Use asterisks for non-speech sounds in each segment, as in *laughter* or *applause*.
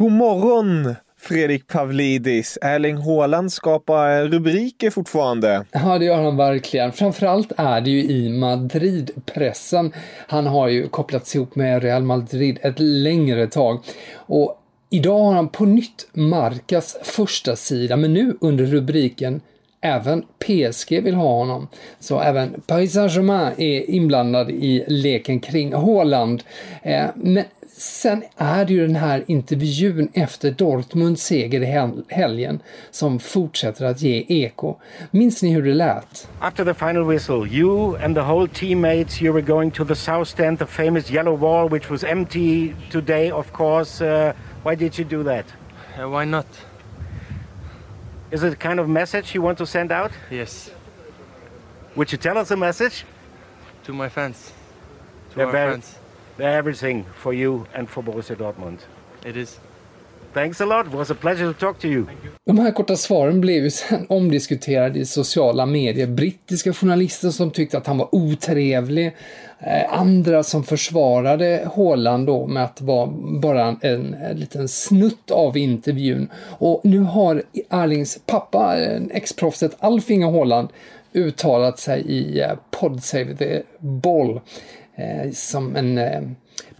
God morgon Fredrik Pavlidis. Erling Haaland skapar rubriker fortfarande. Ja, det gör han verkligen. Framförallt är det ju i Madrid-pressen. Han har ju kopplats ihop med Real Madrid ett längre tag. Och idag har han på nytt Marcas första sida, men nu under rubriken Även PSG vill ha honom. Så även Paris Saint-Germain är inblandad i leken kring Haaland. Eh, men sen är det ju den här intervjun efter Dortmunds seger i helgen som fortsätter att ge eko. Minns ni hur det lät? After the final whistle, you and the whole teammates, you were going to the south stand, the famous yellow wall, which was empty today, of course. Uh, why did you do that? Uh, why not? Is it a kind of message you want to send out? Yes. Would you tell us a message? To my fans. To They're our very- fans. They're everything for you and for Borussia Dortmund. It is. Thanks a lot. It was a pleasure to talk to you. De här korta svaren blev ju sen *laughs* omdiskuterade i sociala medier. Brittiska journalister som tyckte att han var otrevlig. Eh, andra som försvarade Haaland då med att det var bara en, en, en liten snutt av intervjun. Och nu har Erlings pappa, eh, ex-proffset Alf Inge Haaland, uttalat sig i eh, Pod Save the Ball. Eh, som en eh,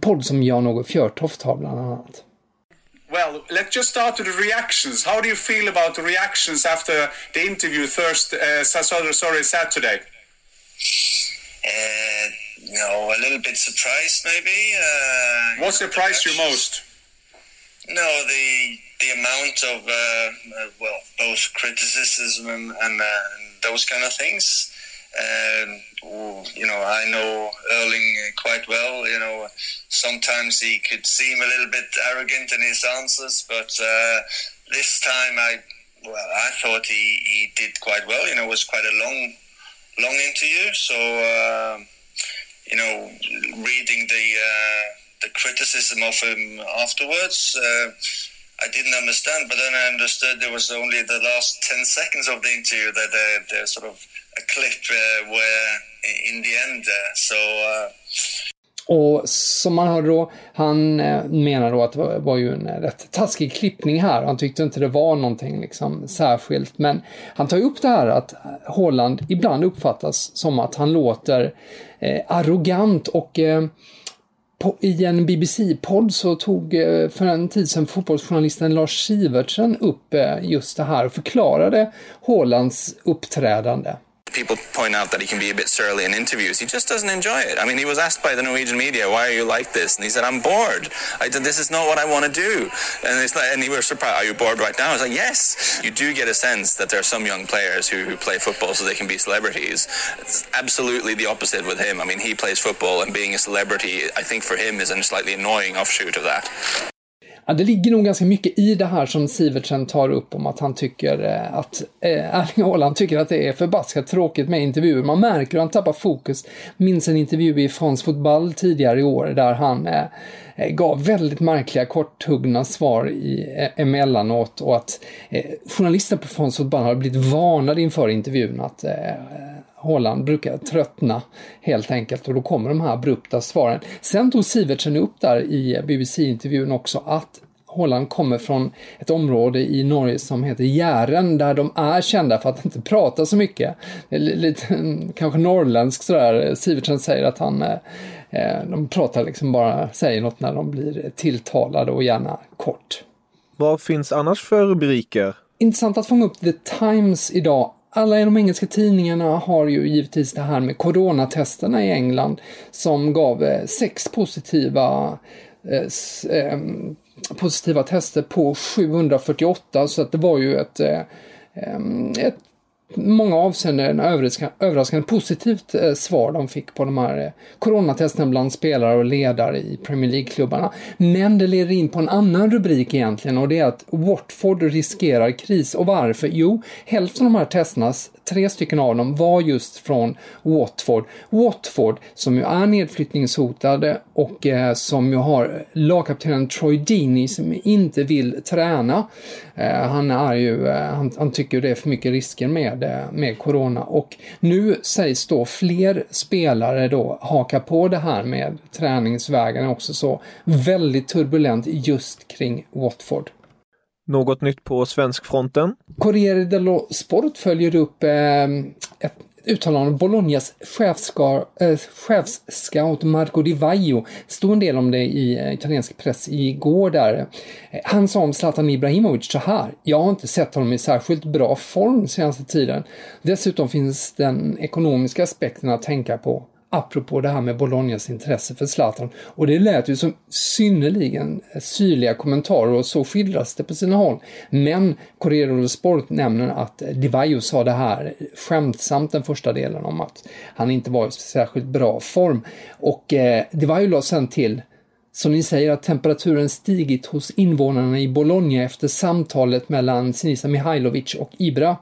podd som Jan-Åke Fjörtoft har bland annat. Well, let's just start with the reactions. How do you feel about the reactions after the interview Thursday, uh, sorry, sorry, Saturday? Uh, no, a little bit surprised maybe. Uh, What surprised you most? no, the the amount of uh, uh, well, both criticism and, and, uh, and those kind of things. You know, I know Erling quite well. You know, sometimes he could seem a little bit arrogant in his answers, but uh, this time I, well, I thought he, he did quite well. You know, it was quite a long, long interview. So, uh, you know, reading the uh, the criticism of him afterwards. Uh, I didn't understand, but then I understood there was only the last 10 seconds of the interview that uh, there's sort of a clip uh, where, i- in the end, uh, so uh, Och som man hörde då, han eh, menar då att det var, ju en rätt taskig klippning här. Han tyckte inte det var någonting liksom särskilt. Men han tar ju upp det här att Holland ibland uppfattas som att han låter eh, arrogant och eh, på, i en BBC-podd så tog eh, för en tid sedan fotbollsjournalisten Lars Sivertsen upp eh, just det här och förklarade Hollands uppträdande. People point out that he can be a bit surly in interviews. He just doesn't enjoy it. I mean, he was asked by the Norwegian media, "Why are you like this?" And he said, "I'm bored. I this is not what I want to do." And it's like, and he was surprised. Are you bored right now? I was like, "Yes." You do get a sense that there are some young players who, who play football so they can be celebrities. It's absolutely the opposite with him. I mean, he plays football, and being a celebrity, I think for him, is a slightly annoying offshoot of that. Ja, det ligger nog ganska mycket i det här som Sivertsen tar upp om att han tycker eh, att eh, Erling Haaland tycker att det är förbaskat tråkigt med intervjuer. Man märker hur han tappar fokus. Minns en intervju i France Fotboll tidigare i år där han eh, eh, gav väldigt märkliga korthuggna svar i, eh, emellanåt och att eh, journalister på France Fotboll har blivit varnade inför intervjun att eh, Holland brukar tröttna helt enkelt och då kommer de här abrupta svaren. Sen tog Sivertsen upp där i BBC-intervjun också att Holland kommer från ett område i Norge som heter Jären där de är kända för att inte prata så mycket. Lite kanske norrländsk sådär. Sivertsen säger att han eh, eh, de pratar liksom bara, säger något när de blir tilltalade och gärna kort. Vad finns annars för rubriker? Intressant att fånga upp The Times idag alla de engelska tidningarna har ju givetvis det här med coronatesterna i England som gav eh, sex positiva eh, eh, positiva tester på 748 så att det var ju ett, eh, ehm, ett många avseenden överraskande positivt eh, svar de fick på de här eh, coronatesterna coronatesten bland spelare och ledare i Premier League-klubbarna. Men det leder in på en annan rubrik egentligen och det är att Watford riskerar kris. Och varför? Jo, hälften av de här testerna, tre stycken av dem, var just från Watford. Watford, som ju är nedflyttningshotade och eh, som ju har lagkaptenen Troy Deeney som inte vill träna. Eh, han är ju, eh, han, han tycker det är för mycket risker med med, med corona. Och nu sägs då fler spelare då haka på det här med träningsvägarna också så väldigt turbulent just kring Watford. Något nytt på svenskfronten? Corriere dello Sport följer upp eh, ett uttalande av Bolognas chefskar, eh, chefscout Marco Di Vaio. stod en del om det i eh, italiensk press igår där. Han sa om Zlatan Ibrahimovic så här. Jag har inte sett honom i särskilt bra form senaste tiden. Dessutom finns den ekonomiska aspekten att tänka på apropå det här med Bolognas intresse för Zlatan. Och det lät ju som synnerligen eh, syrliga kommentarer och så skildras det på sina håll. Men Corriere dello Sport nämner att Di Vaio sa det här skämtsamt den första delen om att han inte var i särskilt bra form. Och eh, Di Vaio la sen till som ni säger att temperaturen stigit hos invånarna i Bologna efter samtalet mellan Sinisa Mihailovic och Ibra.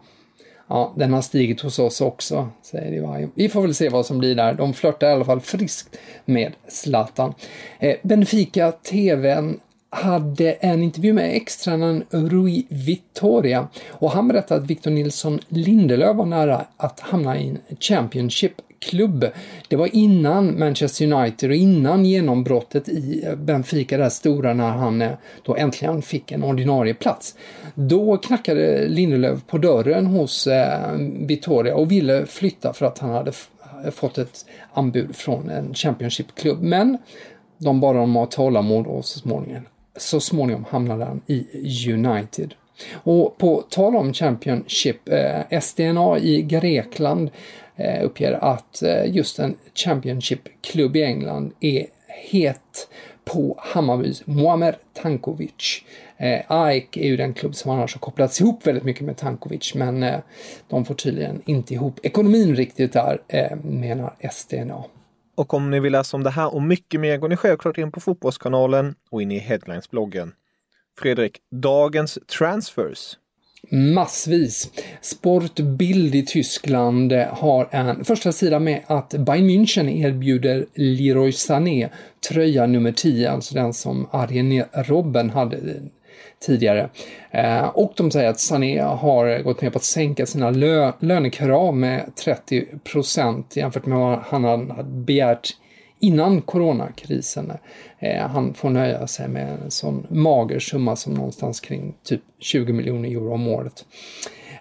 Ja, den har stigit hos oss också, säger Ivaio. Vi får väl se vad som blir där. De flörtar i alla fall friskt med Zlatan. Eh, Benfica TVn hade en intervju med extränaren Rui Vittoria och han berättade att Victor Nilsson Lindelöf var nära att hamna i en Championship klubb. Det var innan Manchester United och innan genombrottet i Benfica, det stora, när han eh, då äntligen fick en ordinarie plats. Då knackade Lindelöf på dörren hos eh, Vittoria och ville flytta för att han hade fått ett anbud från en Championship-klubb. Men de bad honom att ha tålamod och så småningom, så småningom hamnade han i United. Och på tal om Championship, eh, SDNA i Grekland Eh, uppger att eh, just en Championship-klubb i England är het på Hammarbys Muamer Tankovic. Eh, är ju den klubb som annars har kopplats ihop väldigt mycket med Tankovic men eh, de får tydligen inte ihop ekonomin riktigt där, eh, menar SDNA. Och om ni vill läsa om det här och mycket mer går ni självklart in på Fotbollskanalen och in i Headlines-bloggen. Fredrik, dagens transfers massvis. Sportbild i Tyskland har en första sida med att Bayern München erbjuder Leroy Sané tröja nummer 10, alltså den som Arjen Robben hade tidigare. Eh, och de säger att Sané har gått med på att sänka sina lö lönekrav med 30 procent jämfört med vad han hade begärt innan coronakrisen. Eh, han får nöja sig med en sån mager summa som någonstans kring typ 20 miljoner euro om året.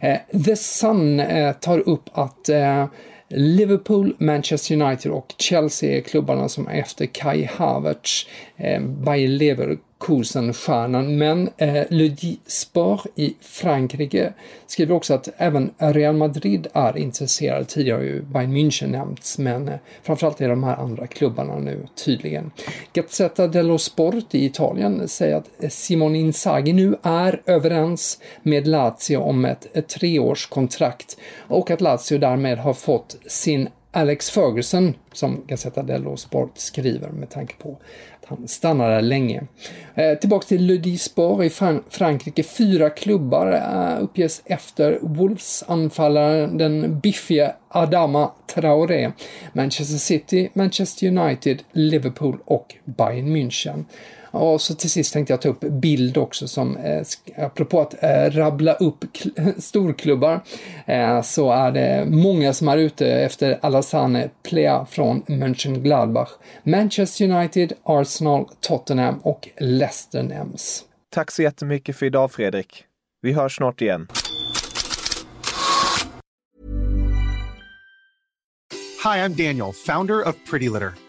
Eh, The Sun eh, tar upp att eh, Liverpool, Manchester United och Chelsea är klubbarna som efter Kai Havertz, eh, Bayer Leverkusen-stjärnan. Men eh, Ludi Sport i Frankrike skriver också att även Real Madrid är intresserade. Tidigare har ju Bayern München nämnts, men eh, framförallt är de här andra klubbarna nu tydligen. Gazzetta dello Sport i Italien säger att eh, Simon Inzaghi nu är överens med Lazio om ett, ett treårskontrakt och att Lazio därmed har fått sin Alex Ferguson, som Gazzetta dello Sport skriver med tanke på att han stannade där länge. Eh, tillbaks till Le Disport i Fran Frankrike. Fyra klubbar eh, uppges efter Wolves-anfallaren den biffiga Adama Traoré. Manchester City, Manchester United, Liverpool och Bayern München. Och så till sist tänkte jag ta upp bild också som, eh, apropå att eh, rabbla upp *laughs* storklubbar, eh, så är det många som är ute efter Alassane Plea från Mönchengladbach. Manchester United, Arsenal, Tottenham och Leicester nämns. Tack så jättemycket för idag Fredrik. Vi hörs snart igen. Hi, I'm Daniel, founder of Pretty Litter.